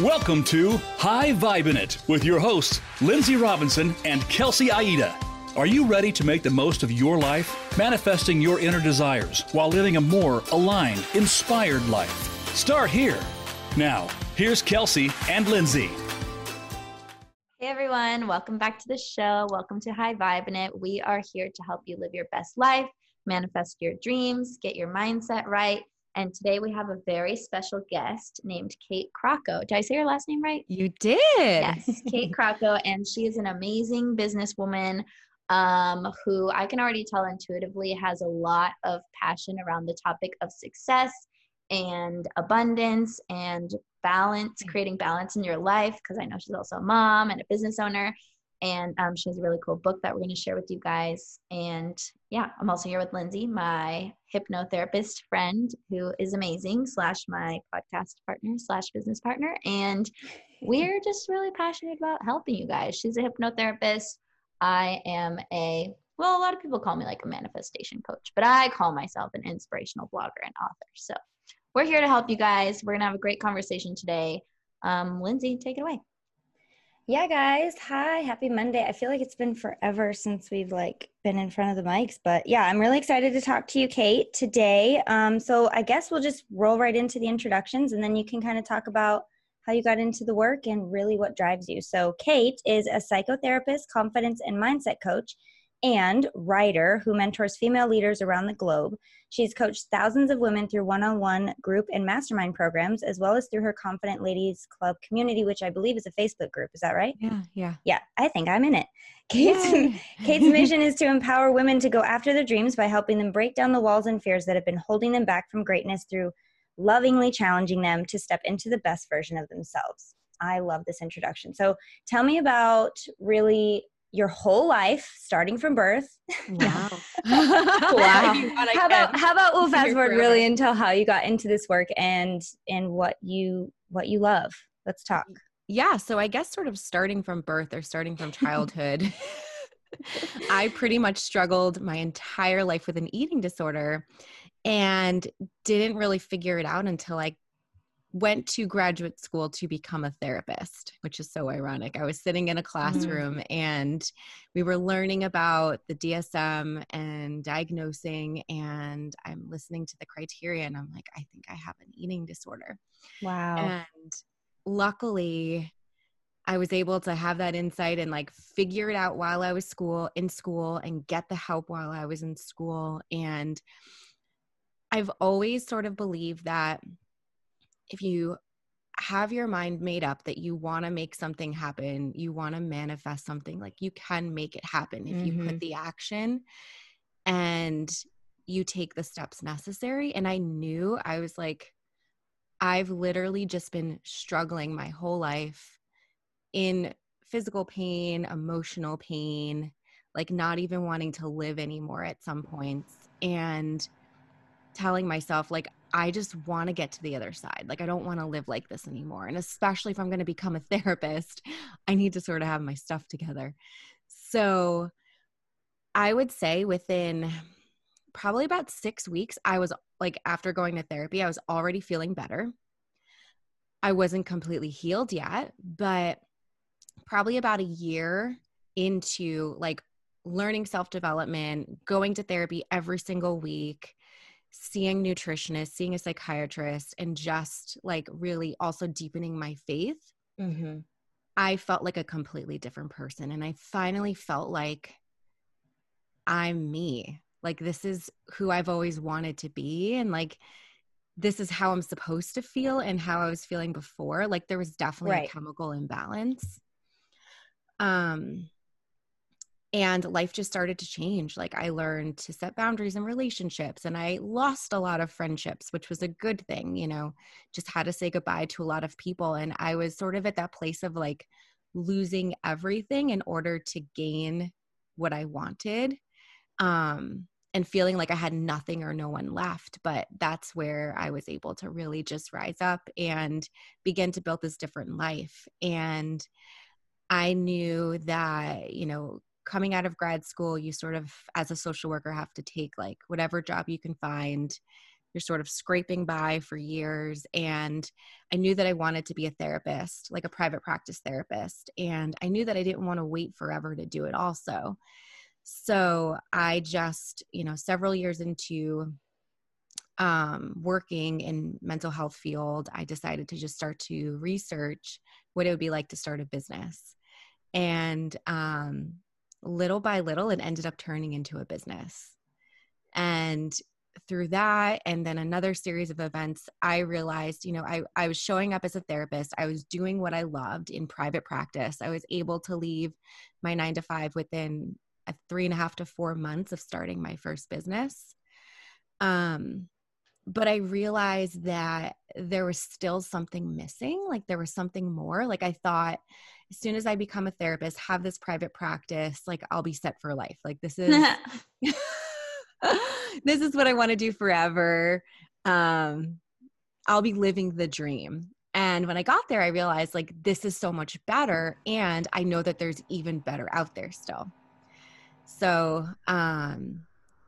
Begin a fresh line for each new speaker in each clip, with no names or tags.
Welcome to High Vibin' It with your hosts, Lindsay Robinson and Kelsey Aida. Are you ready to make the most of your life, manifesting your inner desires while living a more aligned, inspired life? Start here. Now, here's Kelsey and Lindsay.
Hey everyone, welcome back to the show. Welcome to High Vibin' It. We are here to help you live your best life, manifest your dreams, get your mindset right, and today we have a very special guest named Kate Crocco. Did I say your last name right?
You did.
Yes, Kate Crocco. And she is an amazing businesswoman um, who I can already tell intuitively has a lot of passion around the topic of success and abundance and balance, creating balance in your life. Because I know she's also a mom and a business owner. And um, she has a really cool book that we're going to share with you guys. And yeah, I'm also here with Lindsay, my hypnotherapist friend who is amazing, slash my podcast partner, slash business partner. And we're just really passionate about helping you guys. She's a hypnotherapist. I am a, well, a lot of people call me like a manifestation coach, but I call myself an inspirational blogger and author. So we're here to help you guys. We're going to have a great conversation today. Um, Lindsay, take it away.
Yeah, guys. Hi. Happy Monday. I feel like it's been forever since we've like been in front of the mics, but yeah, I'm really excited to talk to you, Kate, today. Um, so I guess we'll just roll right into the introductions and then you can kind of talk about how you got into the work and really what drives you. So Kate is a psychotherapist, confidence and mindset coach and writer who mentors female leaders around the globe. She's coached thousands of women through one on one group and mastermind programs, as well as through her Confident Ladies Club community, which I believe is a Facebook group. Is that right?
Yeah, yeah.
Yeah, I think I'm in it. Kate's, Kate's mission is to empower women to go after their dreams by helping them break down the walls and fears that have been holding them back from greatness through lovingly challenging them to step into the best version of themselves. I love this introduction. So tell me about really your whole life, starting from birth.
Wow.
wow. how about how about we'll fast forward really until how you got into this work and and what you what you love. Let's talk.
Yeah. So I guess sort of starting from birth or starting from childhood. I pretty much struggled my entire life with an eating disorder and didn't really figure it out until I went to graduate school to become a therapist, which is so ironic. I was sitting in a classroom mm. and we were learning about the DSM and diagnosing, and I'm listening to the criteria, and I'm like, I think I have an eating disorder.
Wow.
And luckily, I was able to have that insight and like figure it out while I was school in school and get the help while I was in school. And I've always sort of believed that if you have your mind made up that you want to make something happen, you want to manifest something, like you can make it happen if mm-hmm. you put mm-hmm. the action and you take the steps necessary. And I knew I was like, I've literally just been struggling my whole life in physical pain, emotional pain, like not even wanting to live anymore at some points. And telling myself, like, I just want to get to the other side. Like, I don't want to live like this anymore. And especially if I'm going to become a therapist, I need to sort of have my stuff together. So I would say within probably about six weeks, I was like, after going to therapy, I was already feeling better. I wasn't completely healed yet, but probably about a year into like learning self development, going to therapy every single week, seeing nutritionists, seeing a psychiatrist, and just like really also deepening my faith, mm-hmm. I felt like a completely different person. And I finally felt like I'm me. Like, this is who I've always wanted to be. And like, this is how I'm supposed to feel and how I was feeling before. Like, there was definitely right. a chemical imbalance. Um, and life just started to change like i learned to set boundaries in relationships and i lost a lot of friendships which was a good thing you know just had to say goodbye to a lot of people and i was sort of at that place of like losing everything in order to gain what i wanted um and feeling like i had nothing or no one left but that's where i was able to really just rise up and begin to build this different life and I knew that, you know, coming out of grad school, you sort of, as a social worker, have to take like whatever job you can find you're sort of scraping by for years. And I knew that I wanted to be a therapist, like a private practice therapist. And I knew that I didn't want to wait forever to do it also. So I just, you know, several years into um, working in mental health field, I decided to just start to research what it would be like to start a business. And um, little by little, it ended up turning into a business. And through that and then another series of events i realized you know I, I was showing up as a therapist. I was doing what i loved in private practice. I was able to leave my nine to five within a three and a half to four months of starting my first business. Um but i realized that there was still something missing like there was something more like i thought as soon as i become a therapist have this private practice like i'll be set for life like this is this is what I want to do forever. Um, I'll be living the dream. And when I got there, I realized like this is so much better. And I know that there's even better out there still. So um,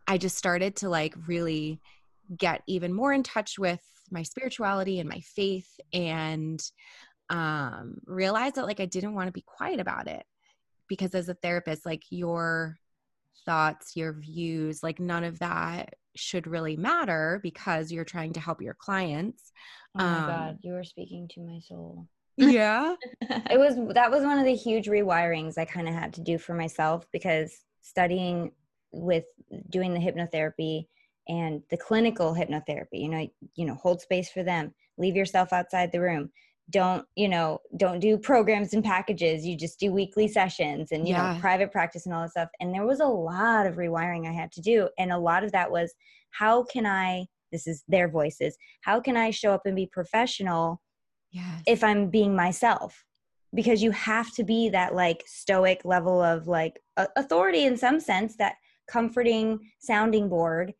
I just started to like really get even more in touch with my spirituality and my faith and um, realize that like I didn't want to be quiet about it because as a therapist, like your thoughts, your views, like none of that should really matter because you're trying to help your clients.
Oh my um, god, you were speaking to my soul.
Yeah.
it was that was one of the huge rewirings I kind of had to do for myself because studying with doing the hypnotherapy and the clinical hypnotherapy, you know, you know, hold space for them, leave yourself outside the room. Don't you know don't do programs and packages. You just do weekly sessions and you yeah. know private practice and all that stuff. And there was a lot of rewiring i had to do. And a lot of that was how can i this is their voices how can i show up and be professional yes. if i'm being myself? Because you have to be that like stoic level of like authority in some sense that comforting sounding board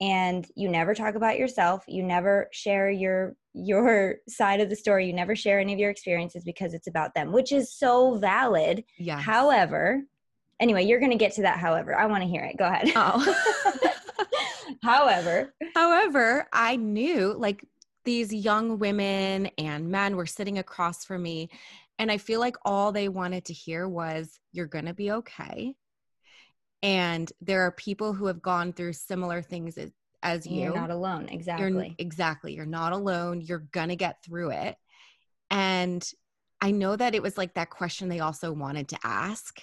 and you never talk about yourself. You never share your your side of the story. You never share any of your experiences because it's about them which is so valid.
Yeah
however anyway you're going to get to that however. I want to hear it. Go ahead. Oh. However.
However i knew like these young women and men were sitting across from me and i feel like all they wanted to hear was you're going to be okay and there are people who have gone through similar things as, as you.
You're not alone. Exactly.
You're, exactly. You're not alone. You're going to get through it. And I know that it was like that question they also wanted to ask,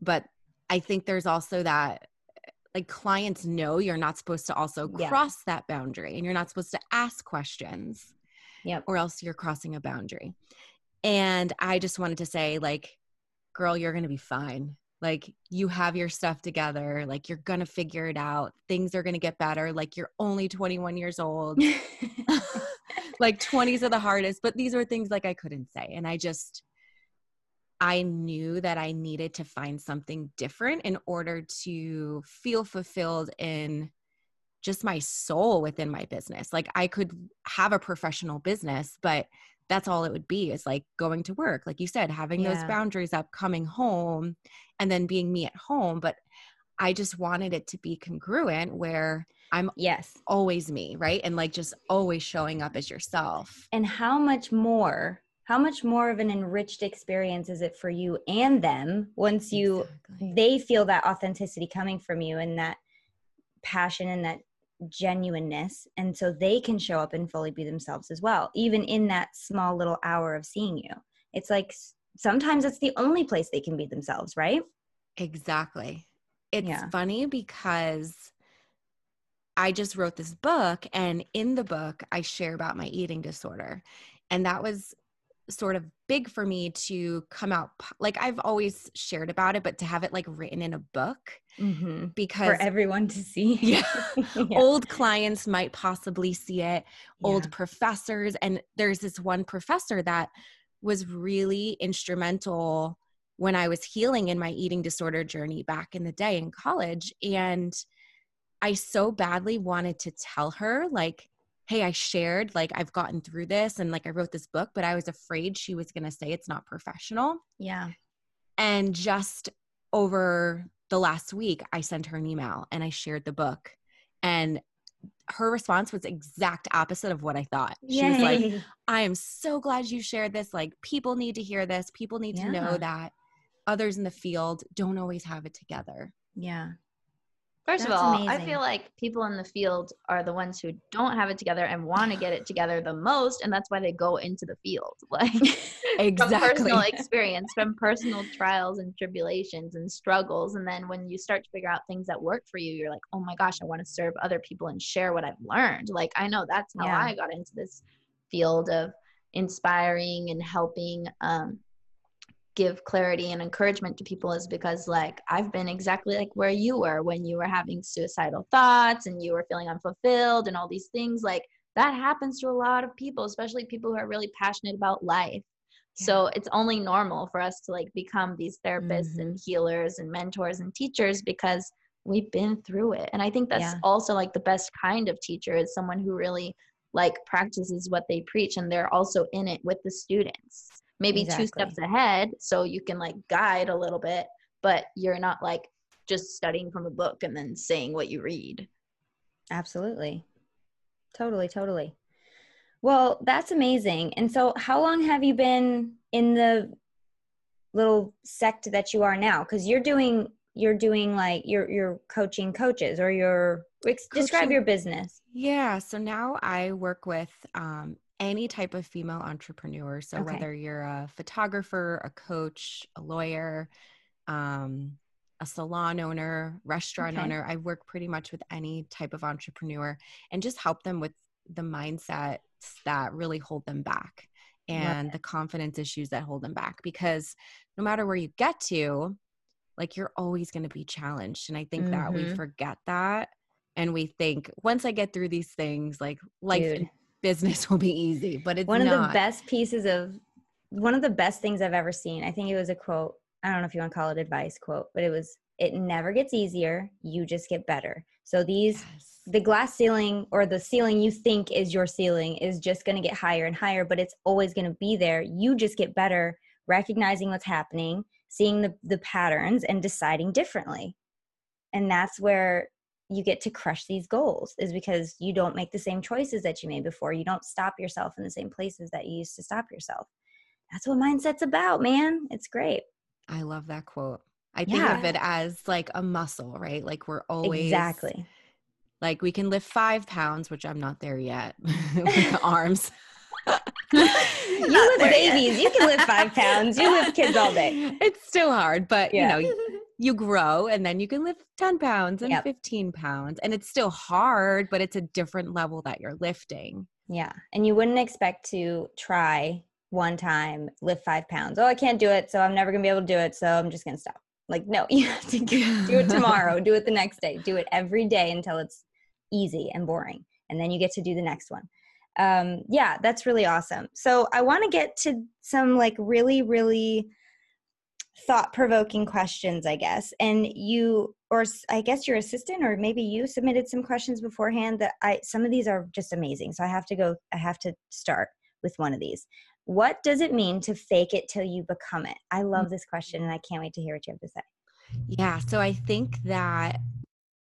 but I think there's also that like clients know you're not supposed to also cross yeah. that boundary and you're not supposed to ask questions.
Yep.
Or else you're crossing a boundary. And I just wanted to say, like, girl, you're going to be fine like you have your stuff together like you're gonna figure it out things are gonna get better like you're only 21 years old. Like 20s are the hardest but these were things like i couldn't say and i just i knew that i needed to find something different in order to feel fulfilled in just my soul within my business. Like i could have a professional business but that's all it would be is like going to work like you said having yeah. those boundaries up coming home and then being me at home but i just wanted it to be congruent where i'm
yes
always me right and like just always showing up as yourself
and how much more how much more of an enriched experience is it for you and them once you exactly. they feel that authenticity coming from you and that passion and that genuineness and so they can show up and fully be themselves as well even in that small little hour of seeing you. It's like sometimes it's the only place they can be themselves right?
Exactly. It's yeah. funny because i just wrote this book and in the book i share about my eating disorder. And that was sort of big for me to come out like I've always shared about it but to have it like written in a book
mm-hmm. because for everyone to see
yeah. yeah. old clients might possibly see it old yeah. professors and there's this one professor that was really instrumental when I was healing in my eating disorder journey back in the day in college and I so badly wanted to tell her like hey, I shared, like, I've gotten through this and like I wrote this book, but I was afraid she was going to say it's not professional.
Yeah.
And just over the last week, I sent her an email and I shared the book. And her response was exact opposite of what I thought. She
Yay.
was like, I am so glad you shared this. Like, people need to hear this. People need to know that others in the field don't always have it together.
yeah.
First of
That's
all, I feel like people in the field are the ones who don't have it together and want to get it together the most, and that's why they go into the field. Like
exactly.
from personal experience, from personal trials and tribulations and struggles. And then when you start to figure out things that work for you, you're like, oh my gosh, I want to serve other people and share what I've learned. Like I know that's how
Yeah.
I got into this field of inspiring and helping um, give clarity and encouragement to people is because like I've been exactly like where you were when you were having suicidal thoughts and you were feeling unfulfilled and all these things like that happens to a lot of people especially people who are really passionate about life. So it's only normal for us to like become these therapists mm-hmm. and healers and mentors and teachers because we've been through it. And i think that's
Yeah.
also like the best kind of teacher is someone who really like practices what they preach and they're also in it with the students maybe two steps ahead so you can like guide a little bit but you're not like just studying from a book and then saying what you read
Absolutely. Totally, totally. Well, that's amazing. And so, how long have you been in the little sect that you are now? Because you're doing, you're doing like you're you're coaching coaches, or you're ex- describe your business.
Yeah. So now I work with um, any type of female entrepreneur. So
Okay.
whether you're a photographer, a coach, a lawyer, um, a salon owner, restaurant
Okay.
owner, I work pretty much with any type of entrepreneur and just help them with the mindsets that really hold them back and the confidence issues that hold them back. Because no matter where you get to, like you're always going to be challenged. And I think that we
Mhm.
forget that and we think once I get through these things, like life
Dude.
Business will be easy. But it's
one of
not.
the best pieces of one of the best things I've ever seen. I think it was a quote. I don't know if you want to call it advice quote, but it was it never gets easier, you just get better. So these
Yes.
the glass ceiling or the ceiling you think is your ceiling is just going to get higher and higher, but it's always going to be there. You just get better recognizing what's happening, seeing the the patterns and deciding differently. And that's where you get to crush these goals is because you don't make the same choices that you made before. You don't stop yourself in the same places that you used to stop yourself. That's what mindset's about, man. It's great.
I love that quote. I think
Yeah.
of it as like a muscle, right? Like we're always
Exactly.
like we can lift five pounds, which I'm not there yet with the arms.
You lift
there yet.
babies. You can lift five pounds. You lift kids all day.
It's still hard, but
Yeah.
you know, you grow and then you can lift 10 pounds and
Yep.
15 pounds. And it's still hard, but it's a different level that you're lifting.
Yeah. And you wouldn't expect to try one time, lift five pounds. Oh, I can't do it. So I'm never going to be able to do it. So I'm just going to stop. Like, no, you have to do it tomorrow. do it the next day. Do it every day until it's easy and boring. And then you get to do the next one. Um, yeah, that's really awesome. So I want to get to some like really, really thought provoking questions, I guess. And you, or I guess your assistant, or maybe you submitted some questions beforehand that I, some of these are just amazing. So I have to go, I have to start with one of these. What does it mean to fake it till you become it? I love this question and I can't wait to hear what you have to say.
Yeah. So I think that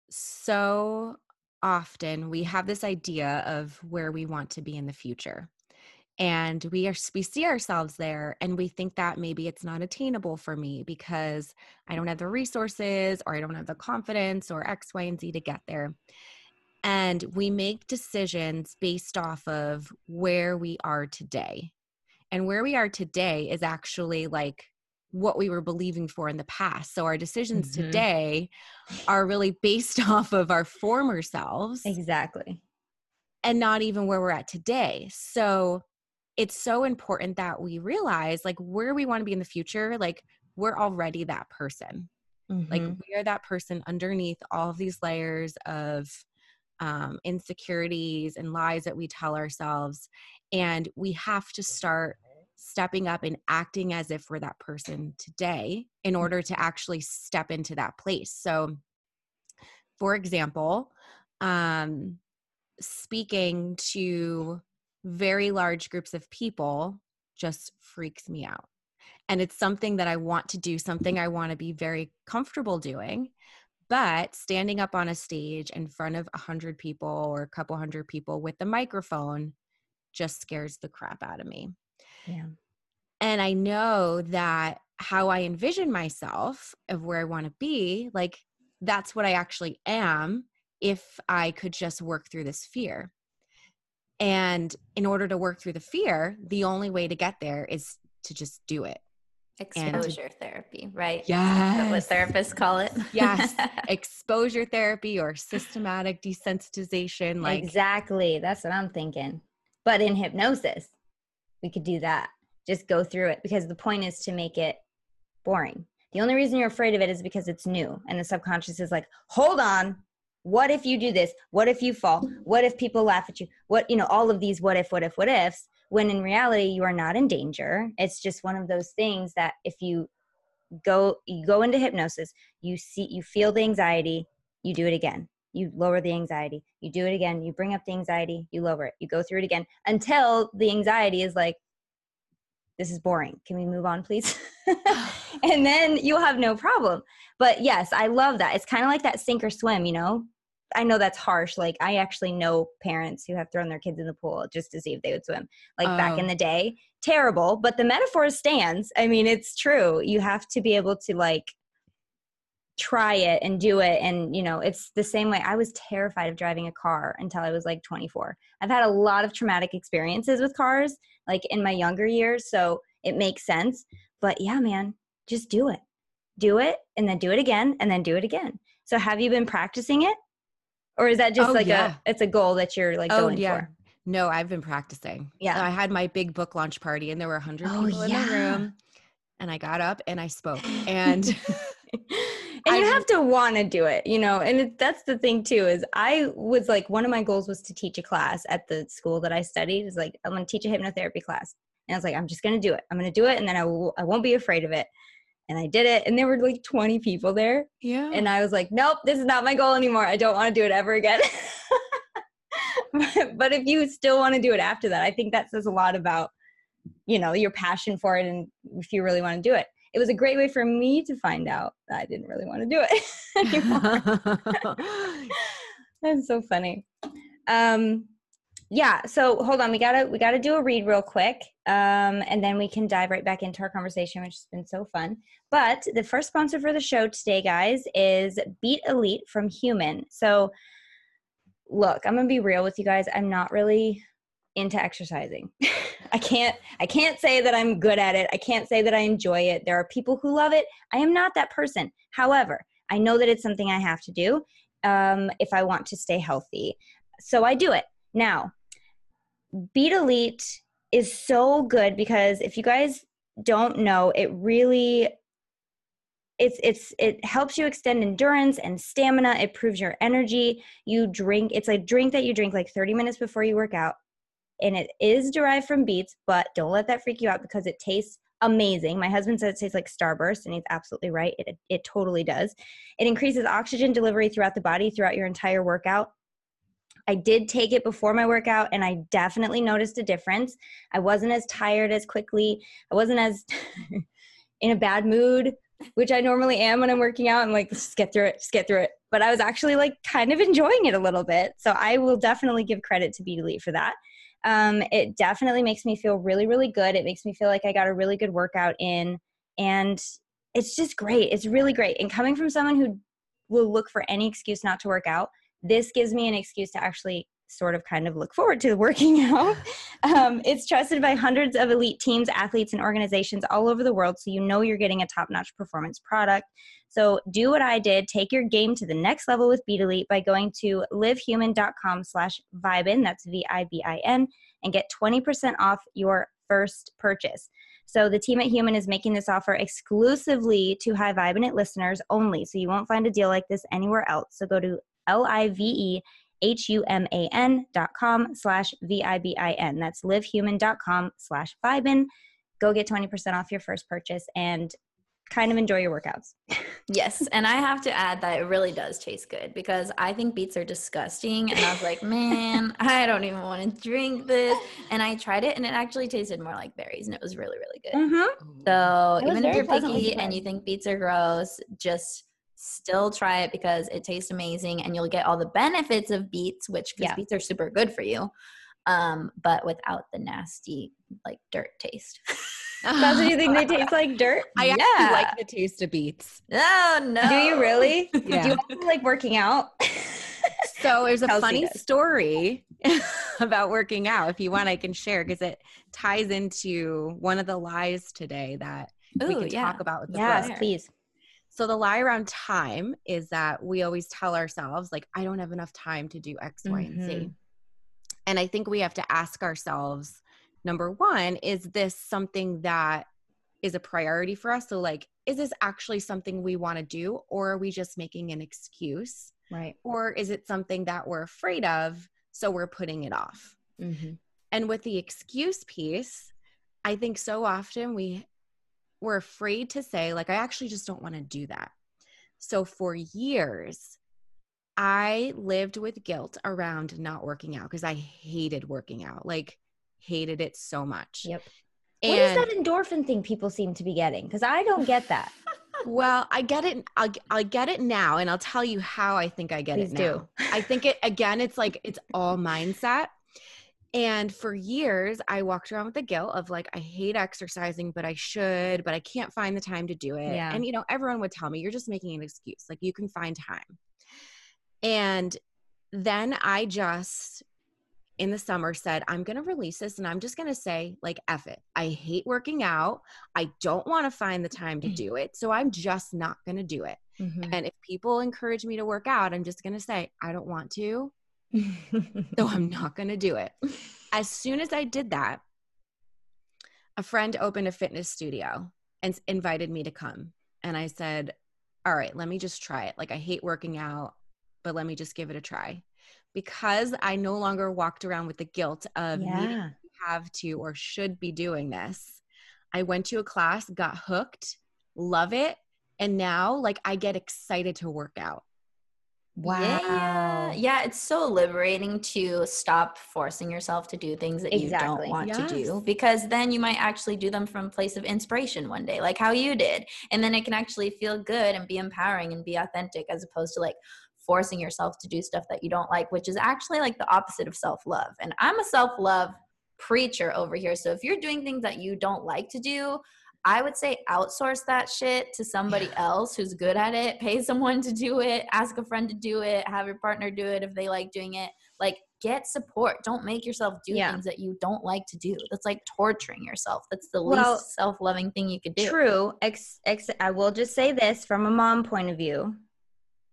so often we have this idea of where we want to be in the future. And we are we see ourselves there and we think that maybe it's not attainable for me because I don't have the resources or I don't have the confidence or X, Y, and Z to get there. And we make decisions based off of where we are today. And where we are today is actually like what we were believing for in the past. So our decisions
Mhm.
today are really based off of our former selves
Exactly.
and not even where we're at today. So it's so important that we realize like where we want to be in the future, like we're already that person. Like
Mhm.
we are that person underneath all of these layers of um, insecurities and lies that we tell ourselves. And we have to start stepping up and acting as if we're that person today in order to actually step into that place. So, for example, um, speaking to very large groups of people just freaks me out. And it's something that I want to do, something I want to be very comfortable doing. But standing up on a stage in front of a hundred people or a couple hundred people with the microphone just scares the crap out of me.
Yeah.
And I know that how I envision myself of where I want to be, like that's what I actually am if I could just work through this fear. And in order to work through the fear, the only way to get there is to just do it.
Exposure therapy, right?
Yes.
What therapists call it.
Yes. Exposure therapy or systematic desensitization. Like
exactly. That's what I'm thinking. But in hypnosis, we could do that. Just go through it because the point is to make it boring. The only reason you're afraid of it is because it's new and the subconscious is like, hold on. What if you do this? What if you fall? What if people laugh at you? What, you know, all of these what if, what if, what ifs, when in reality you are not in danger. It's just one of those things that if you go you go into hypnosis, you see you feel the anxiety, you do it again. You lower the anxiety. You do it again. You bring up the anxiety, you lower it. You go through it again until the anxiety is like this is boring. Can we move on, please? and then you'll have no problem. But yes, I love that. It's kind of like that sink or swim, you know? I know that's harsh. Like, I actually know parents who have thrown their kids in the pool just to see if they would swim, like oh. back in oh. the day. Terrible, but the metaphor stands. I mean, it's true. You have to be able to, like, try it and do it and you know it's the same way i was terrified of driving a car until i was like 24 i've had a lot of traumatic experiences with cars like in my younger years so it makes sense. But yeah man just do it. Do it and then do it again and then do it again. So have you been practicing it? Or is that just oh, like yeah. a it's a goal that you're like oh, going yeah. for?
No i've been practicing.
Yeah.
I had my big book launch party and there were 100 oh, people yeah. in the room and i got up and i spoke and
and you have to want to do it you know and it, that's the thing too is i was like one of my goals was to teach a class at the school that i studied is like i'm going to teach a hypnotherapy class. And i was like i'm just going to do it i'm going to do it and then I w- I won't be afraid of it. And i did it and there were like 20 people there.
Yeah.
And i was like nope this is not my goal anymore i don't want to do it ever again. But, but if you still want to do it after that i think that says a lot about you know your passion for it and if you really want to do it it was a great way for me to find out that I didn't really want to do it That's so funny. Um, yeah. So hold on, we gotta we gotta do a read real quick, um, and then we can dive right back into our conversation, which has been so fun. But the first sponsor for the show today, guys, is BeetElite from Human. So, look, I'm gonna be real with you guys. I'm not really into exercising. I can't I can't say that I'm good at it. I can't say that I enjoy it. There are people who love it. I am not that person. However, I know that it's something I have to do um, if I want to stay healthy. So I do it. Now, BeetElite is so good because if you guys don't know, it really it's it's it helps you extend endurance and stamina it proves your energy you drink it's a drink that you drink like 30 minutes before you work out and it is derived from beets, but don't let that freak you out because it tastes amazing. My husband said it tastes like Starburst, and he's absolutely right. It, it totally does. It increases oxygen delivery throughout the body throughout your entire workout. I did take it before my workout, and I definitely noticed a difference. I wasn't as tired as quickly. I wasn't as in a bad mood, which I normally am when I'm working out. I'm like, just get through it, just get through it. But I was actually like kind of enjoying it a little bit. So I will definitely give credit to BeetElite for that um, it definitely makes me feel really, really good. It makes me feel like I got a really good workout in. And it's just great. It's really great. And coming from someone who will look for any excuse not to work out, this gives me an excuse to actually sort of kind of look forward to working out. Um, it's trusted by hundreds of elite teams, athletes, and organizations all over the world, so you know you're getting a top notch performance product. So do what I did. Take your game to the next level with BeetElite by going to livehuman.com slash Vibin, that's V-I-B-I-N, and get 20% off your first purchase. So the team at Human is making this offer exclusively to High Vibin' It listeners only. So you won't find a deal like this anywhere else. So go to L-I-V-E H-U-M-A-N dot com slash V-I-B-I-N. That's livehuman.com slash Vibin. Go get 20% off your first purchase and kind of enjoy your workouts.
yes. And I have to add that it really does taste good because I think beets are disgusting. And I was like, man, I don't even want to drink this. And I tried it and it actually tasted more like berries and it was really, really good. Mm-hmm. So even if you're picky and you think beets are gross, just still try it because it tastes amazing and you'll get all the benefits of beets, which because
Yeah.
beets are super good for you. Um, but without the nasty like dirt taste.
That's what you think they taste like dirt?
I
Yeah.
actually like the taste of beets.
oh no.
Do you really?
Yeah.
Do you also like working out?
So there's a
Kelsey
funny
does.
story about working out. If you want, I can share because it ties into one of the lies today that we can
yeah.
talk about with the
yes, please.
So the lie around time is that we always tell ourselves like I don't have enough time to do X, Y, and Z.
Mhm.
And I think we have to ask ourselves number 1, is this something that is a priority for us? So like is this actually something we want to do or are we just making an excuse?
Right.
Or is it something that we're afraid of so we're putting it off?
Mm-hmm.
And with the excuse piece, I think so often we we're afraid to say like I actually just don't want to do that. So for years I lived with guilt around not working out because I hated working out. Like hated it so much.
Yep.
And
what is that endorphin thing people seem to be getting? Because I don't get that.
well, I get it I'll, I'll get it now and I'll tell you how I think I get
Please
it
do.
I think it again it's like it's all mindset. And for years, I walked around with the guilt of like, I hate exercising, but I should, but I can't find the time to do it.
Yeah.
And, you know, everyone would tell me, you're just making an excuse. Like, you can find time. And then I just, in the summer, said, I'm going to release this and I'm just going to say, like, F it. I hate working out. I don't want to find the time to do it. So I'm just not going to do it.
Mm-hmm.
And if people encourage me to work out, I'm just going to say, I don't want to. So I'm not going to do it. As soon as I did that, a friend opened a fitness studio and invited me to come. And I said, All right, let me just try it. Like, I hate working out, but let me just give it a try. Because I no longer walked around with the guilt of needing
yeah.
to have to or should be doing this, I went to a class, got hooked, love it. And now, like, I get excited to work out.
Wow.
Yeah. Yeah, it's so liberating to stop forcing yourself to do things that you don't want to do because then you might actually do them from a place of inspiration one day, like how you did. And then it can actually feel good and be empowering and be authentic as opposed to like forcing yourself to do stuff that you don't like, which is actually like the opposite of self-love. And I'm a self-love preacher over here. So if you're doing things that you don't like to do, I would say outsource that shit to somebody else who's good at it. Pay someone to do it. Ask a friend to do it. Have your partner do it if they like doing it. Like, get support. Don't make yourself do
Yeah.
things that you don't like to do. That's like torturing yourself. That's the
Well,
least self loving thing you could do.
True. Ex, ex, I will just say this from a mom point of view.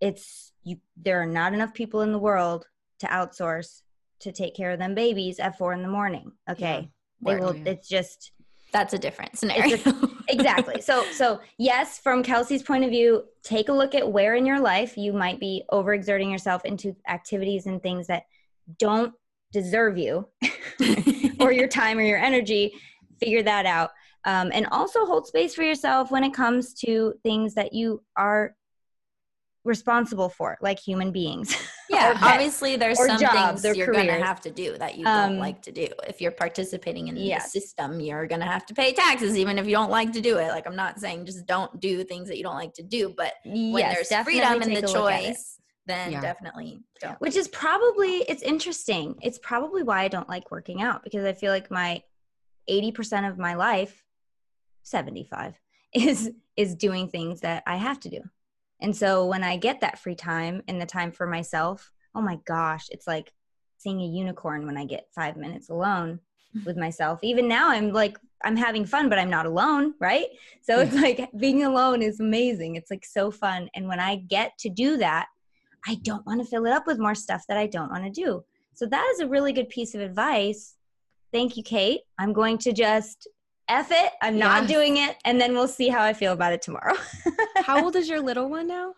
It's you there are not enough people in the world to outsource to take care of them babies at four in the morning. Okay. They
Word.
will
Yeah.
it's just
That's a different scenario.
exactly. So so yes, from Kelsey's point of view, take a look at where in your life you might be overexerting yourself into activities and things that don't deserve you or your time or your energy. Figure that out. Um, and also hold space for yourself when it comes to things that you are responsible for, like human beings.
yeah,
or pets,
obviously there's
or
some
jobs,
things you're gonna have to do that you
Um,
don't like to do. If you're participating in
yes.
the system, you're gonna have to pay taxes even if you don't like to do it. Like I'm not saying just don't do things that you don't like to do, but when
Yes,
there's freedom
and
the
a look at it.
choice, then
Yeah.
definitely don't.
which is probably it's interesting it's probably why i don't like working out because i feel like my 80% of my life 75 is is doing things that i have to do and so when i get that free time and the time for myself oh my gosh it's like seeing a unicorn when i get five minutes alone mm. with myself even now i'm like i'm having fun but i'm not alone right so it's like being alone is amazing it's like so fun and when i get to do that I don't want to fill it up with more stuff that I don't want to do. So that is a really good piece of advice. Thank you, Kate. I'm going to just F it. I'm not doing it. And then we'll see how I feel about it tomorrow.
How old is your little one now?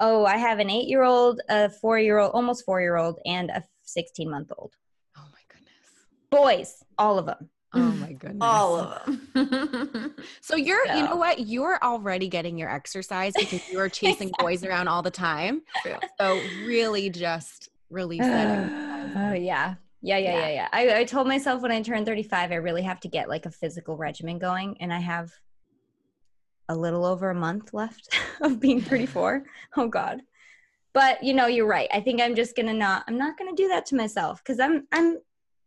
oh, I have an eight year old, a four year old, almost four year old, and a 16 month old.
Oh my goodness.
Boys, all of them.
Oh my goodness.
All of them.
So you're, you know what? You're already getting your exercise because you are chasing boys around all the time.
True.
So really just release that.
Oh, yeah. Yeah, yeah, yeah, yeah. I, I told myself when I turned 35, I really have to get like a physical regimen going. And I have a little over a month left of being 34. oh God. But you know, you're right. I think I'm just gonna not. I'm not gonna do that to myself because I'm I'm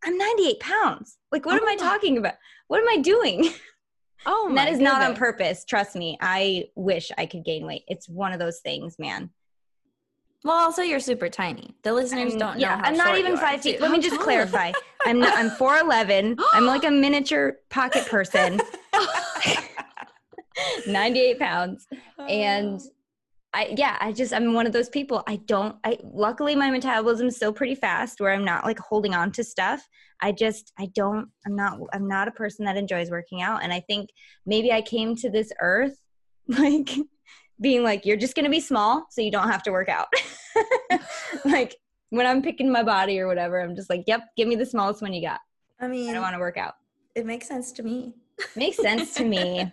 I'm 98 pounds. Like, what oh am I talking about? What am I doing? Oh, that is goodness. not on purpose. Trust me. I wish I could gain weight. It's one of those things, man.
Well, also you're super tiny. The listeners I'm, don't know. Yeah,
I'm not even five feet. Let me just clarify. I'm not, I'm four eleven. I'm like a miniature pocket person. 98 pounds, and I yeah, I just I'm one of those people. I don't I luckily my metabolism is still pretty fast where I'm not like holding on to stuff. I just I don't I'm not I'm not a person that enjoys working out and I think maybe I came to this earth like being like you're just going to be small so you don't have to work out. like when I'm picking my body or whatever, I'm just like, "Yep, give me the smallest one you got." I mean, I don't want to work out.
It makes sense to me.
makes sense to me.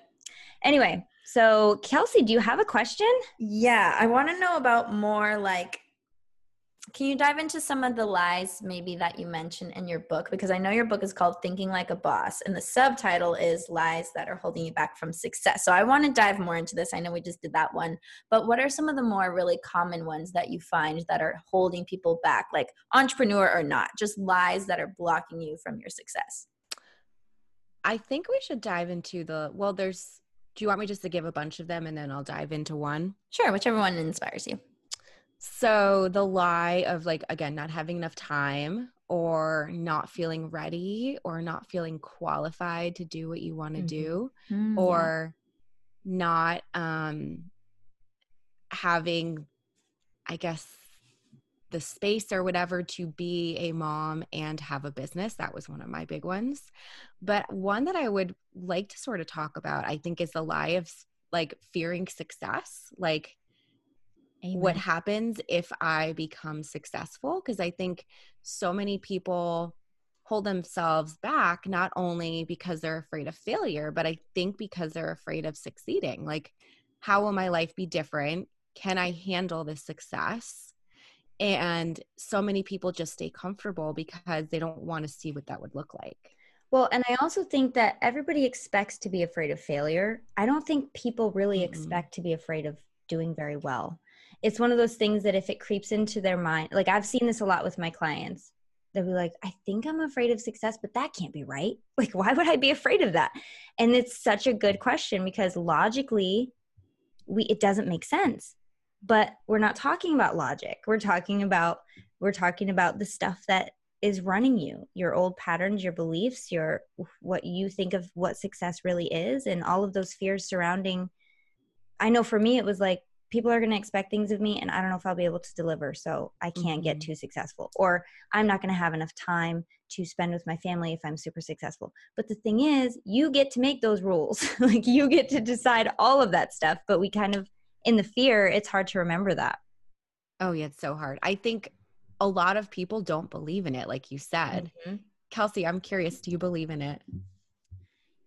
Anyway, so, Kelsey, do you have a question?
Yeah, I want to know about more like can you dive into some of the lies maybe that you mentioned in your book because I know your book is called Thinking Like a Boss and the subtitle is Lies that are holding you back from success. So I want to dive more into this. I know we just did that one, but what are some of the more really common ones that you find that are holding people back like entrepreneur or not, just lies that are blocking you from your success?
I think we should dive into the well there's do you want me just to give a bunch of them and then I'll dive into one?
Sure, whichever one inspires you.
So the lie of like again not having enough time or not feeling ready or not feeling qualified to do what you want to mm-hmm. do mm, or not um having I guess the space or whatever to be a mom and have a business. That was one of my big ones. But one that I would like to sort of talk about, I think, is the lie of like fearing success. Like, Amen. what happens if I become successful? Because I think so many people hold themselves back, not only because they're afraid of failure, but I think because they're afraid of succeeding. Like, how will my life be different? Can I handle this success? And so many people just stay comfortable because they don't want to see what that would look like.
Well, and I also think that everybody expects to be afraid of failure. I don't think people really mm-hmm. expect to be afraid of doing very well. It's one of those things that if it creeps into their mind, like I've seen this a lot with my clients, they'll be like, I think I'm afraid of success, but that can't be right. Like, why would I be afraid of that? And it's such a good question because logically, we it doesn't make sense but we're not talking about logic we're talking about we're talking about the stuff that is running you your old patterns your beliefs your what you think of what success really is and all of those fears surrounding i know for me it was like people are going to expect things of me and i don't know if i'll be able to deliver so i can't mm-hmm. get too successful or i'm not going to have enough time to spend with my family if i'm super successful but the thing is you get to make those rules like you get to decide all of that stuff but we kind of in the fear, it's hard to remember that.
Oh, yeah, it's so hard. I think a lot of people don't believe in it, like you said. Mm-hmm. Kelsey, I'm curious, do you believe in it?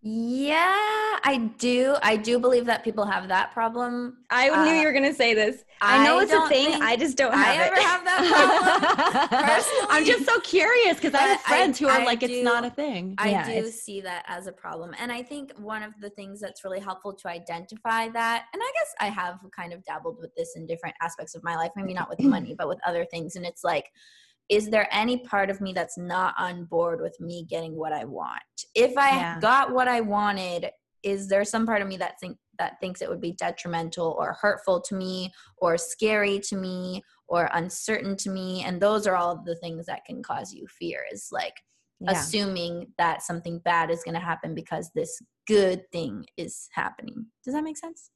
Yeah, I do. I do believe that people have that problem.
I uh, knew you were going to say this. I know I it's a thing. I just don't have
I
it.
ever have that problem personally.
I'm just so curious because I have friends I, who are I like, do, it's not a thing.
I yeah, do see that as a problem. And I think one of the things that's really helpful to identify that, and I guess I have kind of dabbled with this in different aspects of my life, maybe not with money, but with other things. And it's like, is there any part of me that's not on board with me getting what I want? If I yeah. got what I wanted, is there some part of me that think that thinks it would be detrimental or hurtful to me or scary to me or uncertain to me and those are all the things that can cause you fear is like yeah. assuming that something bad is going to happen because this good thing is happening does that make sense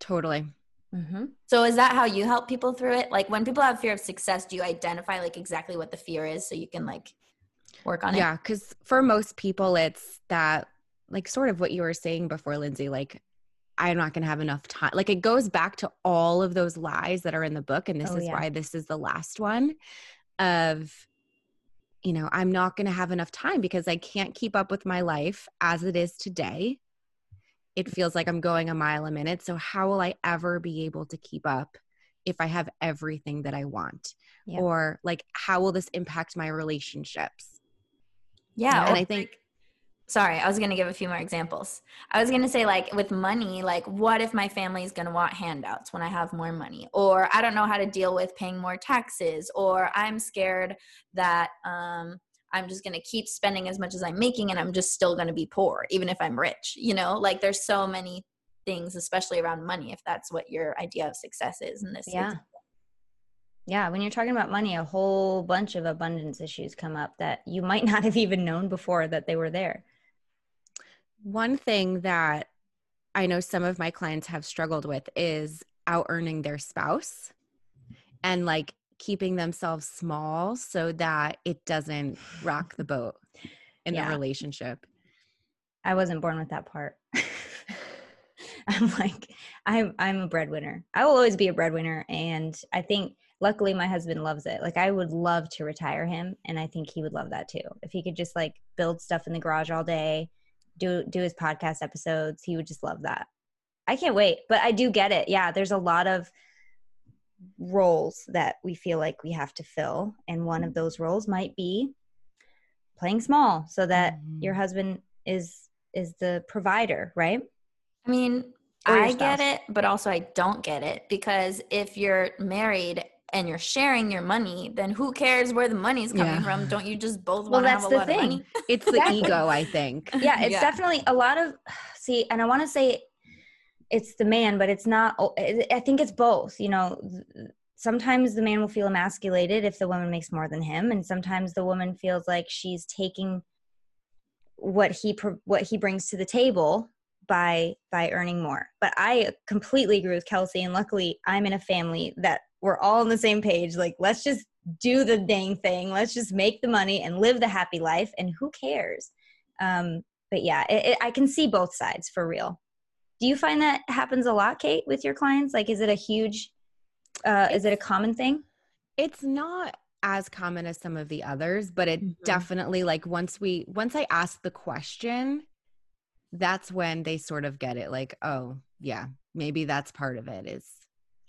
totally
Mm-hmm. So is that how you help people through it? Like when people have fear of success, do you identify like exactly what the fear is so you can like work on
it? Yeah, because for most people, it's that like sort of what you were saying before, Lindsay. Like I'm not going to have enough time. Like it goes back to all of those lies that are in the book, and this oh, is yeah. why this is the last one. Of you know, I'm not going to have enough time because I can't keep up with my life as it is today it feels like I'm going a mile a minute. So, how will I ever be able to keep up if I have everything that I want? Yeah. Or, like, how will this impact my relationships?
Yeah.
And I think,
sorry, I was going to give a few more examples. I was going to say, like, with money, like, what if my family is going to want handouts when I have more money? Or I don't know how to deal with paying more taxes, or I'm scared that um, I'm just going to keep spending as much as I'm making and I'm just still going to be poor, even if I'm rich. You know, like, there's so many things, especially around money, if that's what your idea of success is in this.
Yeah. Example. Yeah, when you're talking about money, a whole bunch of abundance issues come up that you might not have even known before that they were there.
One thing that I know some of my clients have struggled with is out earning their spouse and like keeping themselves small so that it doesn't rock the boat in yeah. the relationship.
I wasn't born with that part. I'm like I'm I'm a breadwinner. I will always be a breadwinner and I think luckily my husband loves it. Like I would love to retire him and I think he would love that too. If he could just like build stuff in the garage all day do do his podcast episodes. He would just love that. I can't wait, but I do get it. Yeah, there's a lot of roles that we feel like we have to fill, and one of those roles might be playing small so that mm-hmm. your husband is is the provider, right?
I mean, I get it, but also I don't get it because if you're married and you're sharing your money, then who cares where the money's coming yeah. from? Don't you just both want to have a lot thing. of money?
It's the ego, I think.
Yeah, it's yeah. definitely a lot of see, and I want to say it's the man, but it's not. Oh, I think it's both. You know, sometimes the man will feel emasculated if the woman makes more than him, and sometimes the woman feels like she's taking what he what he brings to the table by by earning more. But I completely agree with Kelsey, and luckily I'm in a family that we're all on the same page. Like, let's just do the dang thing. Let's just make the money and live the happy life. And who cares? Um, but yeah, it, it, I can see both sides for real. Do you find that happens a lot, Kate, with your clients? Like, is it a huge, uh, is it a common thing?
It's not as common as some of the others, but it mm-hmm. definitely like once we once I ask the question, that's when they sort of get it. Like, oh yeah, maybe that's part of it. Is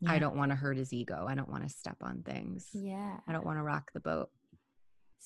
yeah. I don't want to hurt his ego. I don't want to step on things.
Yeah.
I don't want to rock the boat.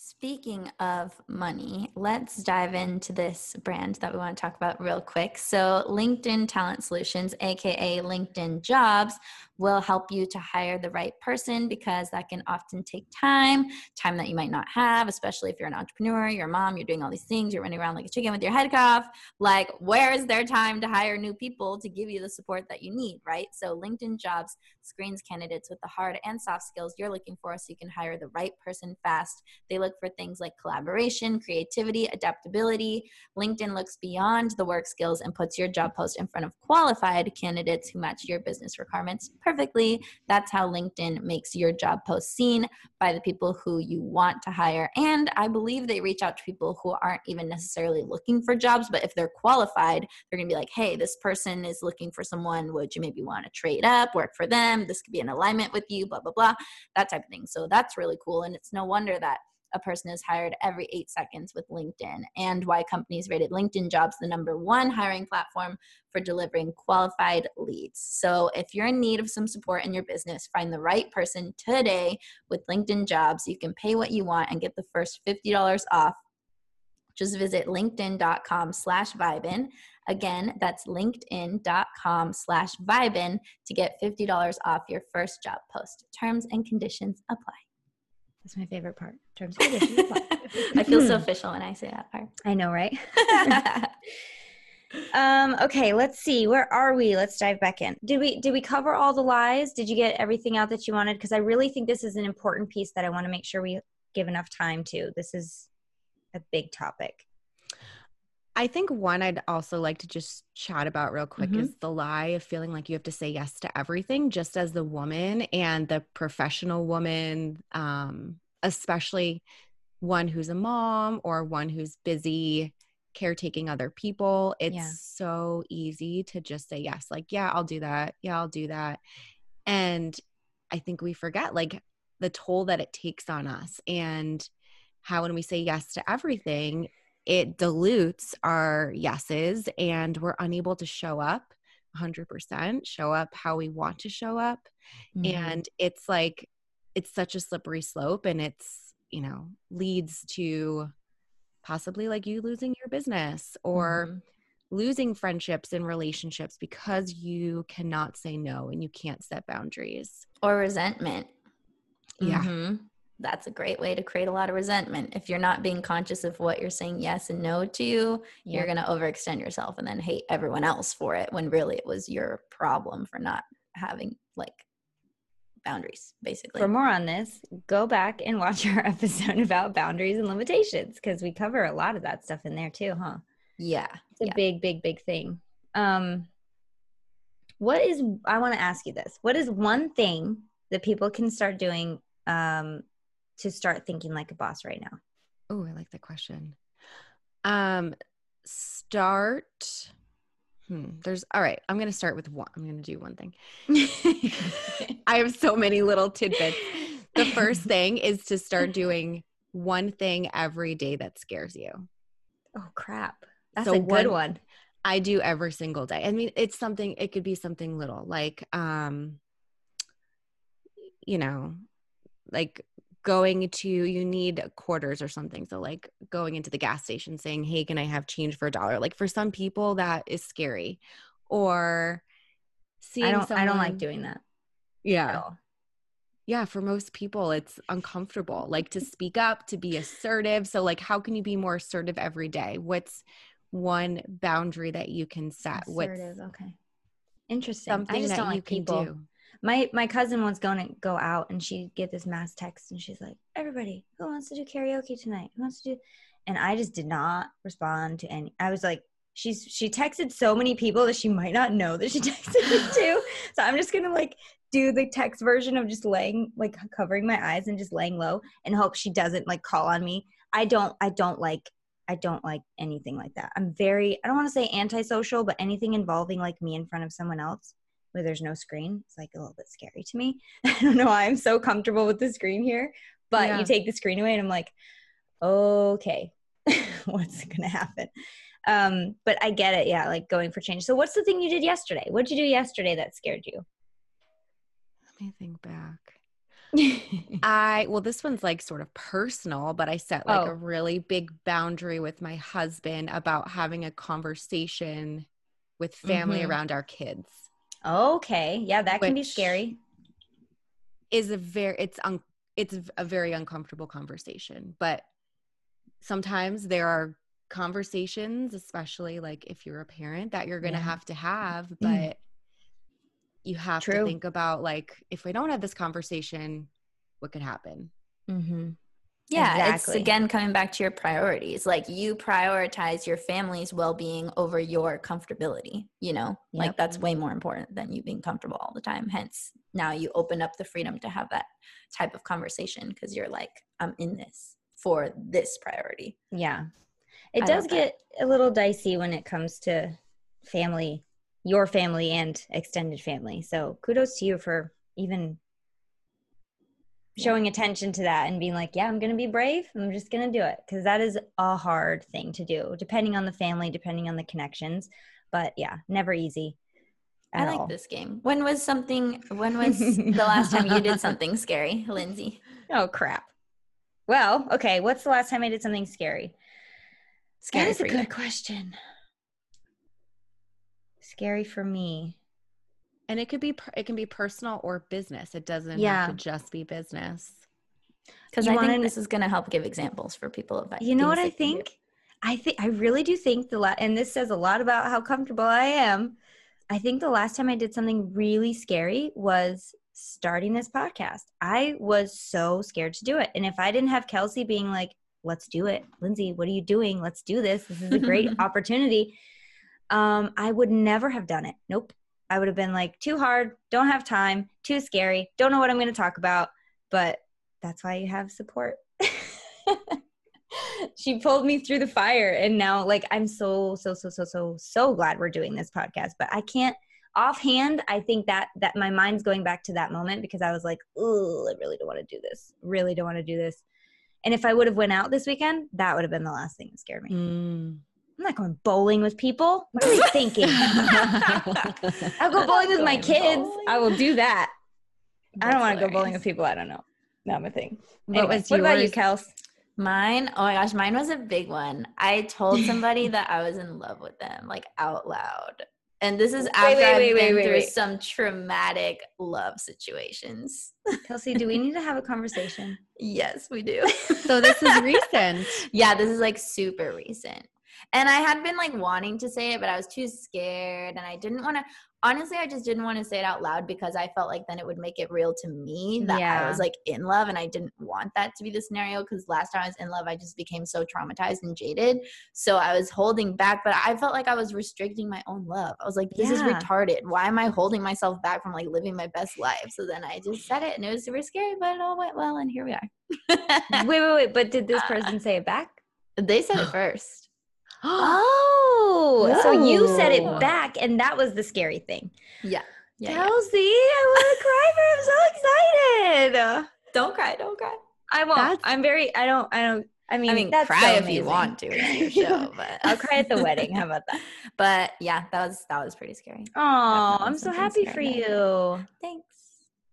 Speaking of money, let's dive into this brand that we want to talk about real quick. So, LinkedIn Talent Solutions, aka LinkedIn Jobs, will help you to hire the right person because that can often take time, time that you might not have, especially if you're an entrepreneur, you're a mom, you're doing all these things, you're running around like a chicken with your head cut off. Like, where is there time to hire new people to give you the support that you need, right? So, LinkedIn Jobs screens candidates with the hard and soft skills you're looking for so you can hire the right person fast. They look for things like collaboration, creativity, adaptability. LinkedIn looks beyond the work skills and puts your job post in front of qualified candidates who match your business requirements. Perfectly, that's how LinkedIn makes your job post seen by the people who you want to hire. And I believe they reach out to people who aren't even necessarily looking for jobs, but if they're qualified, they're going to be like, hey, this person is looking for someone. Would you maybe want to trade up, work for them? This could be in alignment with you, blah, blah, blah, that type of thing. So that's really cool. And it's no wonder that a person is hired every eight seconds with LinkedIn, and why companies rated LinkedIn jobs the number one hiring platform for delivering qualified leads. So, if you're in need of some support in your business, find the right person today with LinkedIn jobs. You can pay what you want and get the first $50 off. Just visit linkedin.com slash vibin. Again, that's linkedin.com slash vibin to get $50 off your first job post. Terms and conditions apply.
That's my favorite part. Terms
I feel so official when I say that part.
I know, right? um, okay, let's see. Where are we? Let's dive back in. Did we did we cover all the lies? Did you get everything out that you wanted? Because I really think this is an important piece that I want to make sure we give enough time to. This is a big topic.
I think one I'd also like to just chat about real quick mm-hmm. is the lie of feeling like you have to say yes to everything, just as the woman and the professional woman, um, especially one who's a mom or one who's busy caretaking other people. It's yeah. so easy to just say yes, like, yeah, I'll do that. Yeah, I'll do that. And I think we forget like the toll that it takes on us and how when we say yes to everything, it dilutes our yeses and we're unable to show up 100% show up how we want to show up mm-hmm. and it's like it's such a slippery slope and it's you know leads to possibly like you losing your business or
Mhm.
losing friendships and relationships because you cannot say no and you can't set boundaries.
or resentment.
Yeah.
Mhm. That's a great way to create a lot of resentment. If you're not being conscious of what you're saying yes and no to, you're going to overextend yourself and then hate everyone else for it when really it was your problem for not having like boundaries, basically.
For more on this, go back and watch our episode about boundaries and limitations because we cover a lot of that stuff in there too, huh?
yeah.
It's a
Yeah.
big, big, big thing. Um, what is I want to ask you this? What is one thing that people can start doing um, to start thinking like a boss right now?
Oh, I like that question. Um, start. Hmm, there's all right. I'm gonna start with one. I'm gonna do one thing. I have so many little tidbits. The first thing is to start doing one thing every day that scares you.
oh crap, that's
So
a good
one-
one.
I do every single day. I mean, it's something, it could be something little like, um, you know, like going to, you need quarters or something. So, like going into the gas station saying, Hey, can I have change for a dollar? Like for some people, that is scary. Or seeing
I don't. I don't like doing that
Yeah. Yeah. For most people, it's uncomfortable, like to speak up, to be assertive. So, like, how can you be more assertive every day? What's one boundary that you can set? What's
Okay. Interesting.
something
I just
that
don't
you
like
can
people.
do?
My my cousin was going to go out and she get this mass text and she's like, "Everybody, who wants to do karaoke tonight? Who wants to do?" And I just did not respond to any. I was like, she's she texted so many people that she might not know that she texted me to. So I'm just gonna like do the text version of just laying like covering my eyes and just laying low and hope she doesn't like call on me. I don't I don't like I don't like anything like that. I'm very I don't want to say antisocial, but anything involving like me in front of someone else where there's no screen, it's like a little bit scary to me. I don't know why I'm so comfortable with the screen here, but
Yeah.
you take the screen away and I'm like, okay, what's gonna happen? Um, but I get it, yeah, like going for change. So what's the thing you did yesterday? What did you do yesterday that scared you?
Let me think back. I well, this one's like sort of personal, but I set like
Oh.
a really big boundary with my husband about having a conversation with family
Mhm.
around our kids.
Okay, yeah, that can be scary.
Is a very it's un, it's a very uncomfortable conversation, but sometimes there are conversations, especially like if you're a parent, that you're going to
Yeah.
have to have, but you have to think about like if we don't have this conversation, what could happen?
Mm-hmm.
Yeah, it's again coming back to your priorities. Like you prioritize your family's well being over your comfortability, you know?
Yep.
Like that's way more important than you being comfortable all the time. Hence, now you open up the freedom to have that type of conversation because you're like, I'm in this for this priority.
Yeah. It
I
does
love that.
get a little dicey when it comes to family, your family and extended family. So kudos to you for even. Showing attention to that and being like, yeah, I'm going to be brave. I'm just going to do it because that is a hard thing to do, depending on the family, depending on the connections. But yeah, never easy.
I like
all.
this game. When was something, when was the last time you did something scary, Lindsay?
Oh, crap. Well, okay. What's the last time I did something scary?
Scary
that is a good question. Scary for me.
And it could be it can be personal or business. It doesn't
Yeah.
have to just be business.
Because I think
wanna-
this is going to help give examples for people. Of
You know what I
they can do.
think? I think I really do think the la- and this says a lot about how comfortable I am. I think the last time I did something really scary was starting this podcast. I was so scared to do it. And if I didn't have Kelsey being like, "Let's do it." Lindsay, what are you doing? Let's do this. This is a great opportunity. Um, I would never have done it. Nope. I would have been like, too hard, don't have time, too scary, don't know what I'm going to talk about. But that's why you have support. she pulled me through the fire and now like i'm so so so so so so glad we're doing this podcast but i can't offhand i think that that my mind's going back to that moment because i was like oh i really don't want to do this really don't want to do this and if i would have went out this weekend that would have been the last thing that scared me
Mm.
I'm not going bowling with people what are they thinking i'll go bowling with my kids
bowling.
i will do that i don't want to go bowling with people i don't know not my thing
What
Anyway,
was
what about you
yours?
kels
Mine, oh my gosh, mine was a big one. I told somebody that I was in love with them, like out loud. And this is after
wait,
I've
wait, wait,
been
wait,
through
wait.
some traumatic love situations.
Kelsey, do we need to have a conversation?
yes, we do.
So this is recent.
yeah, this is like super recent. And I had been like wanting to say it, but I was too scared and I didn't want to. Honestly, I just didn't want to say it out loud because I felt like then it would make it real to me that I was like in love and I didn't want that to be the scenario because last time I was in love, I just became so traumatized and jaded. So I was holding back, but I felt like I was restricting my own love. I was like, this is retarded. Why am I holding myself back from like living my best life? So then I just said it and it was super scary, but it all went well and here we are.
wait, wait, wait. But did this uh, person say it back?
they said it first.
Oh, so you said it back, and that was the scary thing.
Yeah. Yeah. yeah.
Kelsey, I want to cry for I'm so excited.
Don't cry. Don't cry.
I won't.
That's-
I'm very. I don't. I don't. I mean,
I mean,
that's
cry
so
if you want to. It's your show, but
I'll cry at the wedding. How about that?
But yeah, that was that was pretty scary.
Oh, I'm so happy for you.
Thanks.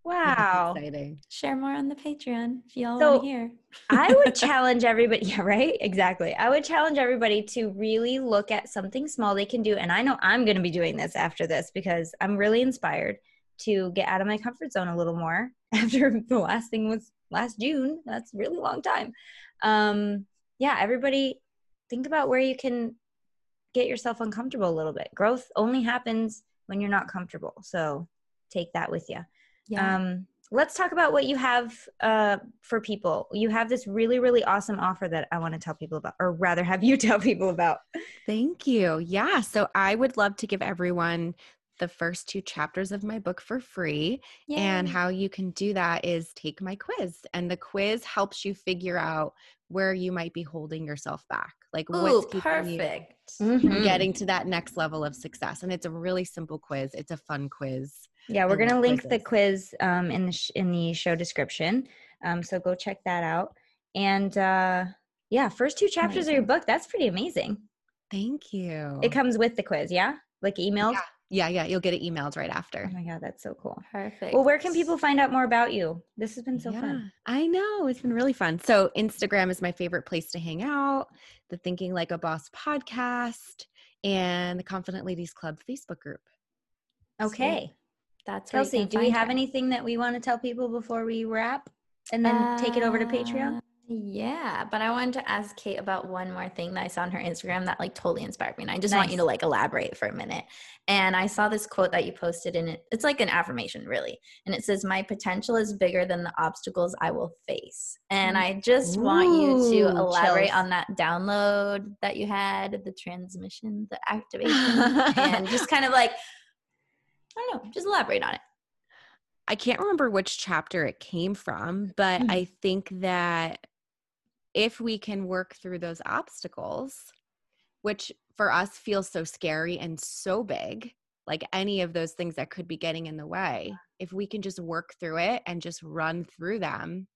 Wow.
Exciting.
Share more on the Patreon if y'all
So-
want to hear.
I would challenge everybody. Yeah, right? Exactly. I would challenge everybody to really look at something small they can do. And I know I'm going to be doing this after this because I'm really inspired to get out of my comfort zone a little more after the last thing was last June. That's a really long time. Um, yeah, everybody think about where you can get yourself uncomfortable a little bit. Growth only happens when you're not comfortable. So take that with you. Um, let's talk about what you have uh, for people. You have this really, really awesome offer that I want to tell people about, or rather, have you tell people about.
Thank you. Yeah. So I would love to give everyone the first two chapters of my book for free. And how you can do that is take my quiz. And the quiz helps you figure out where you might be holding yourself back. Like
Ooh,
what's keeping you
perfect.
from
Mhm.
getting to that next level of success. And it's a really simple quiz. It's a fun quiz.
Yeah, we're gonna link the quiz um, in the sh- in the show description. Um, so go check that out. And uh, yeah, first two chapters of your book. That's pretty amazing.
Thank you.
It comes with the quiz, yeah, like emailed.
Yeah. yeah, yeah. You'll get it emailed right after.
Oh
after.
my god, that's so cool.
Perfect.
Well, where can people find out more about you? This has been so fun.
I know. It's been really fun. So, Instagram is my favorite place to hang out, the Thinking Like a Boss podcast, and the Confident Ladies Club Facebook group.
Okay,
That's
Kelsey, do we have
her.
anything that we want to tell people before we wrap, and then take it over to Patreon?
Uh, Yeah, but I wanted to ask Kate about one more thing that I saw on her Instagram that like totally inspired me. And I just want you to like elaborate for a minute. And I saw this quote that you posted in it. It's like an affirmation, really. And it says, My potential is bigger than the obstacles I will face. And I just want you to elaborate
chills.
on that download that you had, the transmission, the activation, and just kind of like, I don't know, just elaborate on it.
I can't remember which chapter it came from, but
Mhm.
I think that if we can work through those obstacles, which for us feels so scary and so big, like any of those things that could be getting in the way, if we can just work through it and just run through them,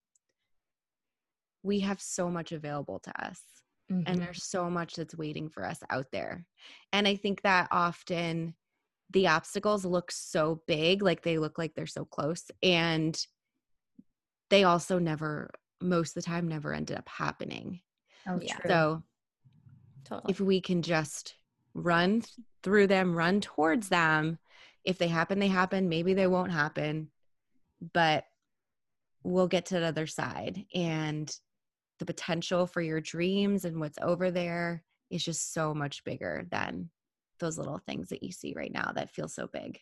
we have so much available to us
Mm-hmm.
and there's so much that's waiting for us out there. And I think that often the obstacles look so big, like they look like they're so close, and they also never, most of the time, never ended up happening.
Oh,
Yeah.
true.
So
Totally.
if we can just run through them, run towards them, if they happen, they happen. Maybe they won't happen, but we'll get to the other side. And the potential for your dreams and what's over there is just so much bigger than those little things that you see right now that feel so big.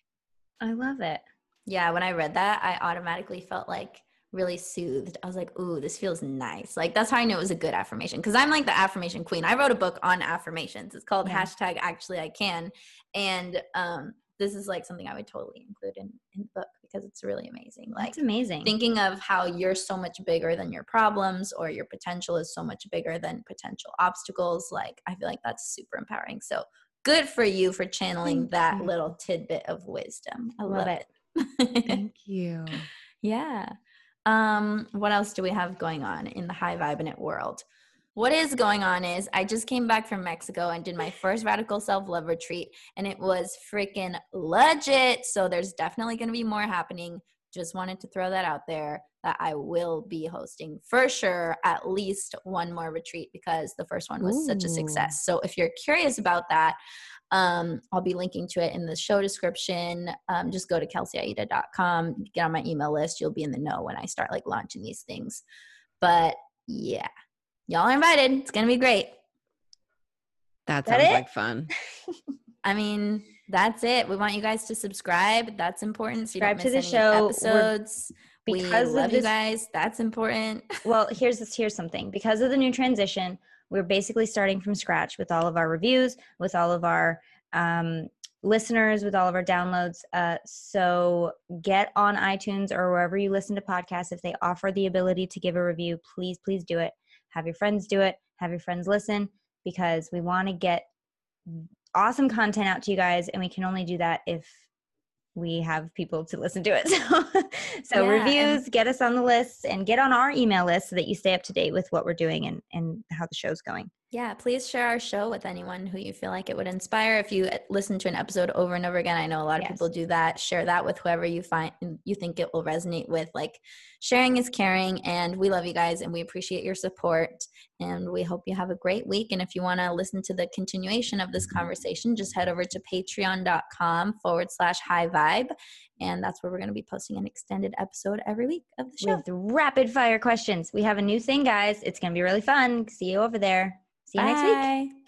I love it.
Yeah, when I read that, I automatically felt like really soothed. I was like, ooh, this feels nice. Like that's how I knew it was a good affirmation. Cause I'm like the affirmation queen. I wrote a book on affirmations. It's called
Yeah.
hashtag actually I can. And um this is like something I would totally include in, in the book because it's really amazing. Like
it's amazing.
thinking of how you're so much bigger than your problems or your potential is so much bigger than potential obstacles. Like I feel like that's super empowering. So good for you for channeling
Thank
that
you.
little tidbit of wisdom. I
Love
love, it.
Thank you.
Yeah. Um, what else do we have going on in the High Vibin' It world? What is going on is I just came back from Mexico and did my first radical self love retreat, and it was freaking legit. So there's definitely going to be more happening. Just wanted to throw that out there. That I will be hosting for sure at least one more retreat because the first one was Ooh. such a success. So if you're curious about that, um, I'll be linking to it in the show description. Um, just go to kelseyaida.com, get on my email list. You'll be in the know when I start like launching these things. But yeah, y'all are invited. It's going to be great.
That sounds that like fun.
I mean, that's it. We want you guys to subscribe. That's important.
So subscribe to the show.
Episodes. We're, because love this, you guys. That's important.
well, here's this. Here's something. Because of the new transition, we're basically starting from scratch with all of our reviews, with all of our um, listeners, with all of our downloads. Uh, so get on iTunes or wherever you listen to podcasts. If they offer the ability to give a review, please, please do it. Have your friends do it. Have your friends listen because we want to get awesome content out to you guys and we can only do that if we have people to listen to it. So, so yeah, reviews, get us on the list and get on our email list so that you stay up to date with what we're doing and, and how the show's going.
Yeah, please share our show with anyone who you feel like it would inspire. If you uh, listen to an episode over and over again, I know a lot of yes. people do that. Share that with whoever you find you think it will resonate with. Like sharing is caring, and we love you guys and we appreciate your support. And we hope you have a great week. And if you want to listen to the continuation of this conversation, just head over to patreon.com forward slash high vibe. And that's where we're going to be posting an extended episode every week of the show.
With rapid fire questions. We have a new thing, guys. It's going to be really fun. See you over there. See you Bye. next week.